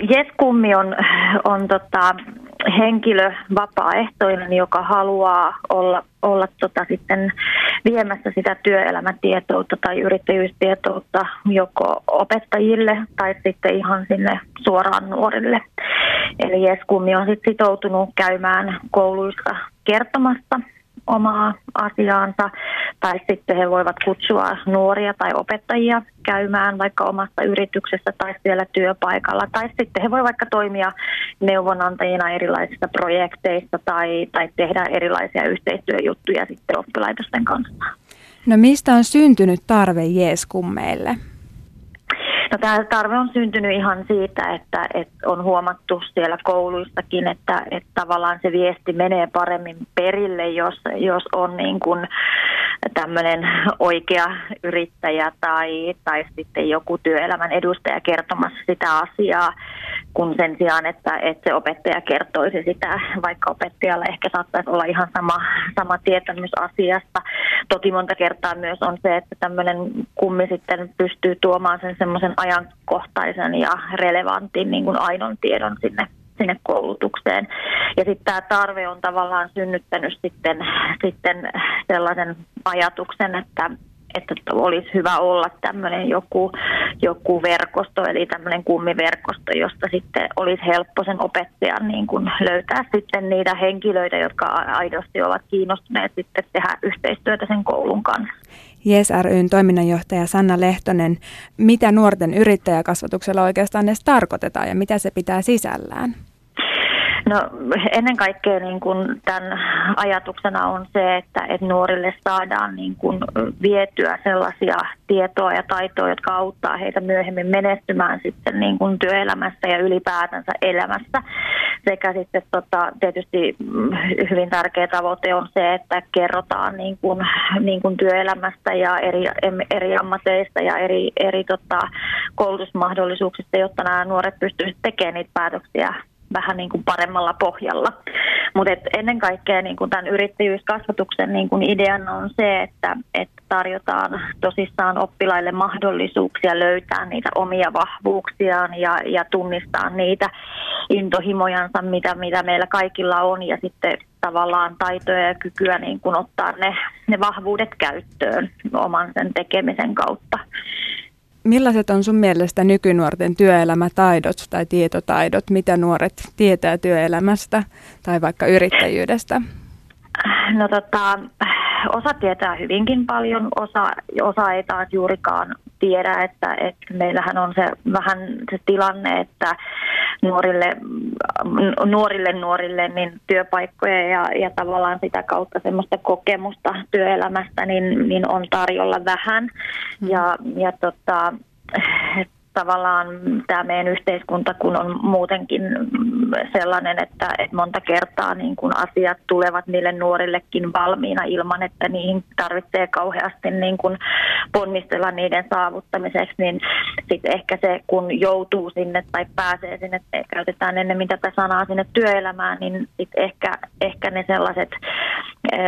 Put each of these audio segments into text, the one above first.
Jes-kummi on, on tota, henkilö vapaaehtoinen, joka haluaa olla, olla tota sitten viemässä sitä työelämätietoutta tai yrittäjyystietoutta joko opettajille tai sitten ihan sinne suoraan nuorille. Eli Jeskummi on sitten sitoutunut käymään kouluissa kertomassa omaa asiaansa, tai sitten he voivat kutsua nuoria tai opettajia käymään vaikka omassa yrityksessä tai siellä työpaikalla, tai sitten he voivat vaikka toimia neuvonantajina erilaisissa projekteissa tai, tai tehdä erilaisia yhteistyöjuttuja sitten oppilaitosten kanssa. No mistä on syntynyt tarve Jeeskummeille? No, tämä tarve on syntynyt ihan siitä, että, että on huomattu siellä kouluissakin, että, että tavallaan se viesti menee paremmin perille, jos, jos on niin kuin tämmöinen oikea yrittäjä tai, tai sitten joku työelämän edustaja kertomassa sitä asiaa, kun sen sijaan, että, että se opettaja kertoisi sitä, vaikka opettajalla ehkä saattaisi olla ihan sama, sama tietämys asiasta. Toki monta kertaa myös on se, että tämmöinen kummi sitten pystyy tuomaan sen semmoisen ajankohtaisen ja relevantin niin kuin aidon tiedon sinne sinne koulutukseen. Ja sitten tämä tarve on tavallaan synnyttänyt sitten, sitten sellaisen ajatuksen, että, että olisi hyvä olla tämmöinen joku, joku verkosto, eli tämmöinen kummiverkosto, josta sitten olisi helppo sen opettajan niin kuin löytää sitten niitä henkilöitä, jotka aidosti ovat kiinnostuneet sitten tehdä yhteistyötä sen koulun kanssa. Jes ryn toiminnanjohtaja Sanna Lehtonen, mitä nuorten yrittäjäkasvatuksella oikeastaan edes tarkoitetaan ja mitä se pitää sisällään? No ennen kaikkea niin kun tämän ajatuksena on se, että, että nuorille saadaan niin kun vietyä sellaisia tietoa ja taitoa, jotka auttaa heitä myöhemmin menestymään sitten niin kun työelämässä ja ylipäätänsä elämässä. Sekä sitten tota, tietysti hyvin tärkeä tavoite on se, että kerrotaan niin kun, niin kun työelämästä ja eri, eri ammateista ja eri, eri tota, koulutusmahdollisuuksista, jotta nämä nuoret pystyisivät tekemään niitä päätöksiä vähän niin kuin paremmalla pohjalla. Mutta ennen kaikkea niin kuin tämän yrittäjyyskasvatuksen niin kuin ideana on se, että, että tarjotaan tosissaan oppilaille mahdollisuuksia löytää niitä omia vahvuuksiaan ja, ja tunnistaa niitä intohimojansa, mitä, mitä meillä kaikilla on, ja sitten tavallaan taitoja ja kykyä niin kuin ottaa ne, ne vahvuudet käyttöön oman sen tekemisen kautta. Millaiset on sun mielestä nykynuorten työelämätaidot tai tietotaidot, mitä nuoret tietää työelämästä tai vaikka yrittäjyydestä? No tota, osa tietää hyvinkin paljon, osa, osa ei taas juurikaan tiedä, että, että meillähän on se vähän se tilanne, että nuorille, nuorille nuorille niin työpaikkoja ja, ja tavallaan sitä kautta semmoista kokemusta työelämästä niin, niin on tarjolla vähän. Mm. Ja, ja tota, tavallaan tämä meidän yhteiskunta, kun on muutenkin sellainen, että, että monta kertaa niin kun asiat tulevat niille nuorillekin valmiina ilman, että niihin tarvitsee kauheasti niin kun ponnistella niiden saavuttamiseksi, niin sitten ehkä se, kun joutuu sinne tai pääsee sinne, käytetään ennen tätä sanaa sinne työelämään, niin sitten ehkä, ehkä ne sellaiset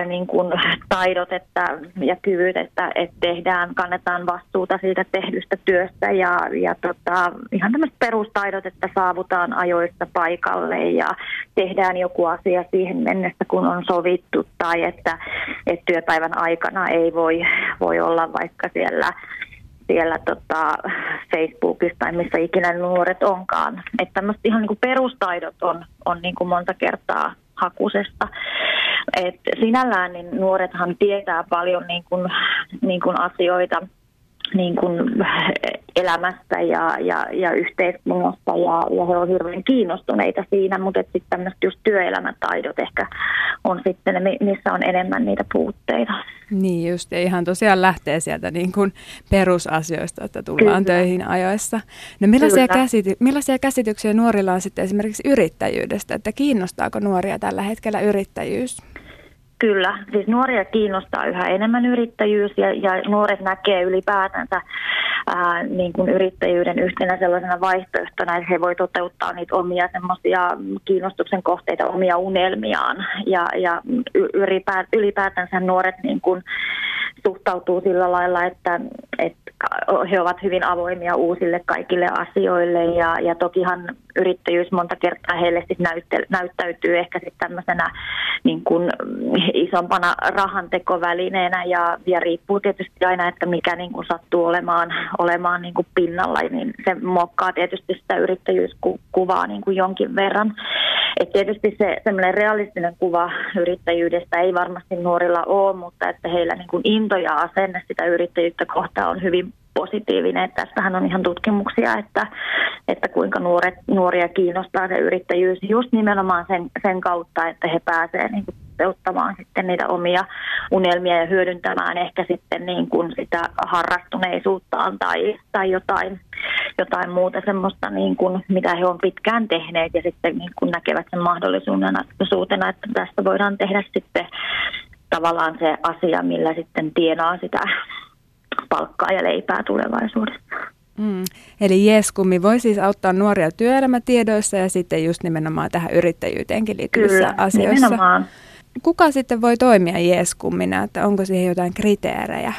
niin kun taidot että, ja kyvyt, että, että tehdään, kannetaan vastuuta siitä tehdystä työstä ja, ja tota, ihan tämmöiset perustaidot, että saavutaan ajoissa paikalle ja tehdään joku asia siihen mennessä, kun on sovittu tai että, että työpäivän aikana ei voi, voi olla vaikka siellä siellä tota, Facebookissa tai missä ikinä nuoret onkaan. Että ihan niin kuin perustaidot on, on niin kuin monta kertaa hakusesta. Et sinällään niin nuorethan tietää paljon niin kuin, niin kuin asioita niin kuin elämästä ja, ja, ja yhteiskunnasta ja, ja he ovat hirveän kiinnostuneita siinä, mutta sitten tämmöiset just työelämätaidot ehkä on sitten ne, missä on enemmän niitä puutteita. Niin just, ja ihan tosiaan lähtee sieltä niin kuin perusasioista, että tullaan Kyllä. töihin ajoissa. No millaisia, käsity- millaisia käsityksiä nuorilla on sitten esimerkiksi yrittäjyydestä, että kiinnostaako nuoria tällä hetkellä yrittäjyys? Kyllä, siis nuoria kiinnostaa yhä enemmän yrittäjyys ja, ja nuoret näkee ylipäätänsä ää, niin kuin yrittäjyyden yhtenä sellaisena vaihtoehtona, että he voi toteuttaa niitä omia semmoisia kiinnostuksen kohteita, omia unelmiaan. Ja, ja ylipäätänsä nuoret niin kuin suhtautuu sillä lailla, että, että he ovat hyvin avoimia uusille kaikille asioille ja, ja tokihan yrittäjyys monta kertaa heille siis näyttä, näyttäytyy ehkä sitten tämmöisenä niin kuin isompana rahantekovälineenä ja, ja riippuu tietysti aina, että mikä niin kuin sattuu olemaan, olemaan niin kuin pinnalla, niin se muokkaa tietysti sitä yrittäjyyskuvaa niin kuin jonkin verran. Et tietysti se semmoinen realistinen kuva yrittäjyydestä ei varmasti nuorilla ole, mutta että heillä niin kuin into ja asenne sitä yrittäjyyttä kohtaan on hyvin positiivinen. Että tästähän on ihan tutkimuksia, että, että kuinka nuoret, nuoria kiinnostaa se yrittäjyys just nimenomaan sen, sen kautta, että he pääsevät niin toteuttamaan sitten niitä omia unelmia ja hyödyntämään ehkä sitten niin kuin sitä harrastuneisuuttaan tai, tai jotain, jotain muuta semmoista, niin kuin, mitä he on pitkään tehneet ja sitten niin kuin näkevät sen mahdollisuutena, että tästä voidaan tehdä sitten tavallaan se asia, millä sitten tienaa sitä palkkaa ja leipää tulevaisuudessa. Mm. Eli Jeskummi voi siis auttaa nuoria työelämätiedoissa ja sitten just nimenomaan tähän yrittäjyyteenkin liittyvissä Kyllä, asioissa. Nimenomaan. Kuka sitten voi toimia Jeskummina, että onko siihen jotain kriteerejä?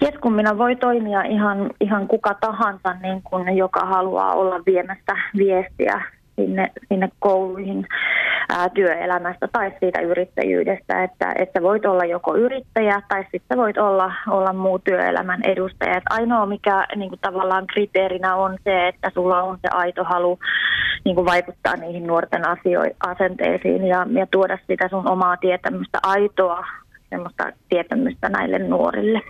Jeskummina voi toimia ihan, ihan kuka tahansa, niin kuin, joka haluaa olla viemässä viestiä sinne, sinne kouluihin ää, työelämästä tai siitä yrittäjyydestä, että, että voit olla joko yrittäjä tai sitten voit olla, olla muu työelämän edustaja. Et ainoa mikä niin kuin tavallaan kriteerinä on se, että sulla on se aito halu niin kuin vaikuttaa niihin nuorten asio- asenteisiin ja, ja tuoda sitä sun omaa tietämystä, aitoa semmoista tietämystä näille nuorille.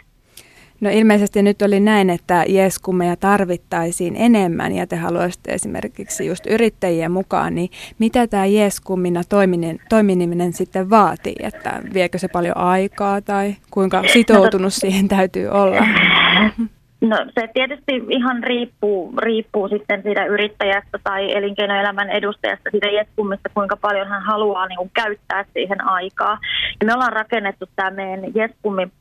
No ilmeisesti nyt oli näin, että jeskumeja tarvittaisiin enemmän ja te haluaisitte esimerkiksi just yrittäjien mukaan, niin mitä tämä jeskummina toiminen, toimiminen sitten vaatii, että viekö se paljon aikaa tai kuinka sitoutunut no, siihen täytyy olla? No se tietysti ihan riippuu, riippuu sitten siitä yrittäjästä tai elinkeinoelämän edustajasta, siitä jeskummista, kuinka paljon hän haluaa niin kuin, käyttää siihen aikaa. Ja me ollaan rakennettu tämä meidän jeskummin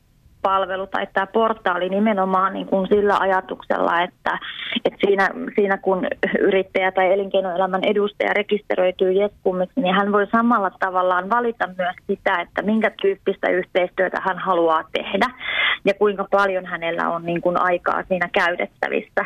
palvelu tai tämä portaali nimenomaan niin kuin sillä ajatuksella, että, että siinä, siinä kun yrittäjä tai elinkeinoelämän edustaja rekisteröityy Jeskumiksi, niin hän voi samalla tavallaan valita myös sitä, että minkä tyyppistä yhteistyötä hän haluaa tehdä ja kuinka paljon hänellä on niin kuin aikaa siinä käytettävissä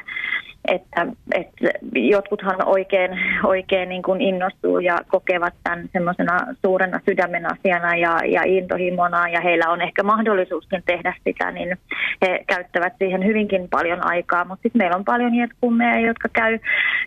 että, että jotkuthan oikein, oikein niin kuin innostuu ja kokevat tämän semmoisena suurena sydämen asiana ja, ja intohimona ja heillä on ehkä mahdollisuuskin tehdä sitä, niin he käyttävät siihen hyvinkin paljon aikaa. Mutta sitten meillä on paljon jetkummeja, jotka käy,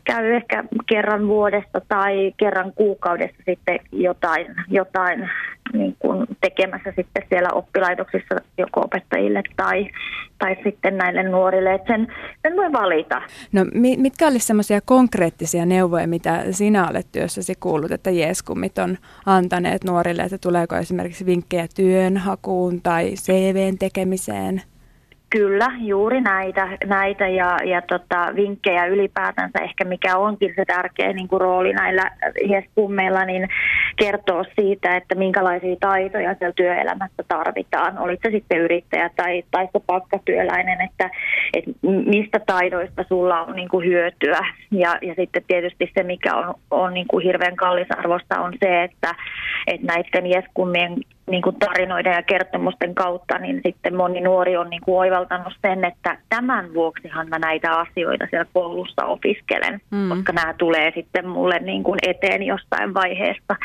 käy ehkä kerran vuodesta tai kerran kuukaudessa sitten jotain, jotain niin kuin tekemässä sitten siellä oppilaitoksissa joko opettajille tai, tai sitten näille nuorille, että sen, sen voi valita. No mitkä olisi semmoisia konkreettisia neuvoja, mitä sinä olet työssäsi kuullut, että Jeeskummit on antaneet nuorille, että tuleeko esimerkiksi vinkkejä työnhakuun tai CVn tekemiseen? Kyllä, juuri näitä, näitä ja, ja tota, vinkkejä ylipäätänsä ehkä mikä onkin se tärkeä niin kuin rooli näillä hieskummeilla, niin kertoo siitä, että minkälaisia taitoja siellä työelämässä tarvitaan. Olit se sitten yrittäjä tai, tai se palkkatyöläinen, että, että mistä taidoista sulla on niin kuin hyötyä. Ja, ja sitten tietysti se, mikä on, on niin kuin hirveän kallisarvosta, on se, että, että näiden hieskummien niin kuin tarinoiden ja kertomusten kautta, niin sitten moni nuori on niin kuin oivaltanut sen, että tämän vuoksihan mä näitä asioita siellä koulussa opiskelen, mm. koska nämä tulee sitten mulle niin kuin eteen jostain vaiheesta.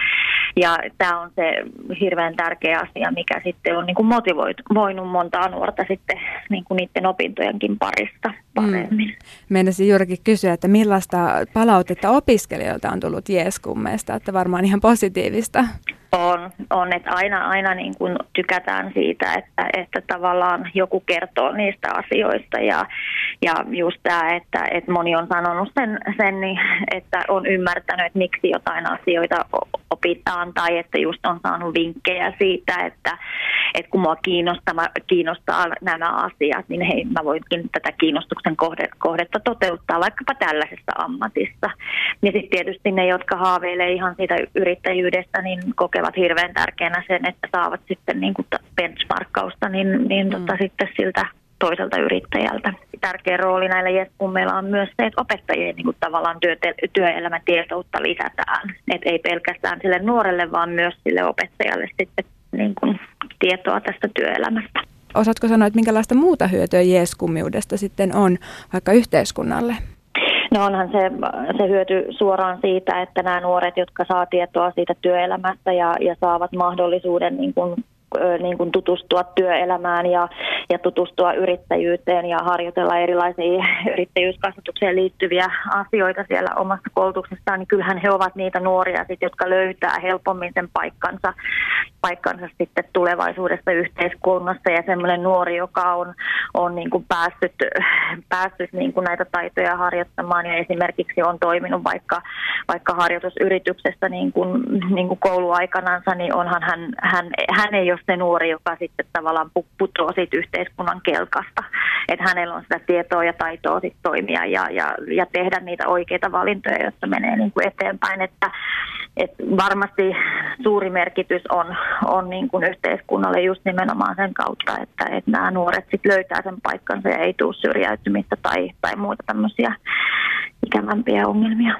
Ja tämä on se hirveän tärkeä asia, mikä sitten on niin kuin motivoinut montaa nuorta sitten niin kuin niiden opintojenkin parista paremmin. Mm. Meinasin juurikin kysyä, että millaista palautetta opiskelijoilta on tullut Jeeskummeesta, että varmaan ihan positiivista. On, on että aina, aina niin kuin tykätään siitä, että, että tavallaan joku kertoo niistä asioista. Ja, ja just tämä, että, että moni on sanonut sen, sen, niin, että on ymmärtänyt, että miksi jotain asioita opitaan tai että just on saanut vinkkejä siitä, että, että kun mua kiinnostaa, kiinnostaa nämä asiat, niin hei, mä voinkin tätä kiinnostuksen kohdetta toteuttaa vaikkapa tällaisessa ammatissa. Ja sitten tietysti ne, jotka haaveilee ihan siitä yrittäjyydestä, niin kokevat hirveän tärkeänä sen, että saavat sitten niin kuin benchmarkkausta, niin, niin tota mm. sitten siltä toiselta yrittäjältä. Tärkeä rooli näillä jeskummeilla on myös se, että opettajien niin kuin tavallaan työ, työelämän tietoutta lisätään. Et ei pelkästään sille nuorelle, vaan myös sille opettajalle sitten niin kuin tietoa tästä työelämästä. osaatko sanoa, että minkälaista muuta hyötyä jeeskummiudesta sitten on vaikka yhteiskunnalle? No onhan se, se hyöty suoraan siitä, että nämä nuoret, jotka saa tietoa siitä työelämästä ja, ja saavat mahdollisuuden niin kuin niin kuin tutustua työelämään ja, ja tutustua yrittäjyyteen ja harjoitella erilaisia yrittäjyyskasvatukseen liittyviä asioita siellä omassa koulutuksessaan, niin kyllähän he ovat niitä nuoria, sit, jotka löytää helpommin sen paikkansa, paikkansa sitten tulevaisuudessa yhteiskunnassa ja semmoinen nuori, joka on, on niin kuin päässyt, päässyt niin kuin näitä taitoja harjoittamaan ja esimerkiksi on toiminut vaikka, vaikka harjoitusyrityksessä niin kuin, niin kuin kouluaikanansa, niin onhan hän, hän, hän ei ole se nuori, joka sitten tavallaan putoaa siitä yhteiskunnan kelkasta. Että hänellä on sitä tietoa ja taitoa sit toimia ja, ja, ja tehdä niitä oikeita valintoja, jotta menee niin kuin eteenpäin. Että, et varmasti suuri merkitys on, on niin kuin yhteiskunnalle just nimenomaan sen kautta, että, että nämä nuoret sit löytää sen paikkansa ja ei tule syrjäytymistä tai, tai muuta tämmöisiä ikävämpiä ongelmia.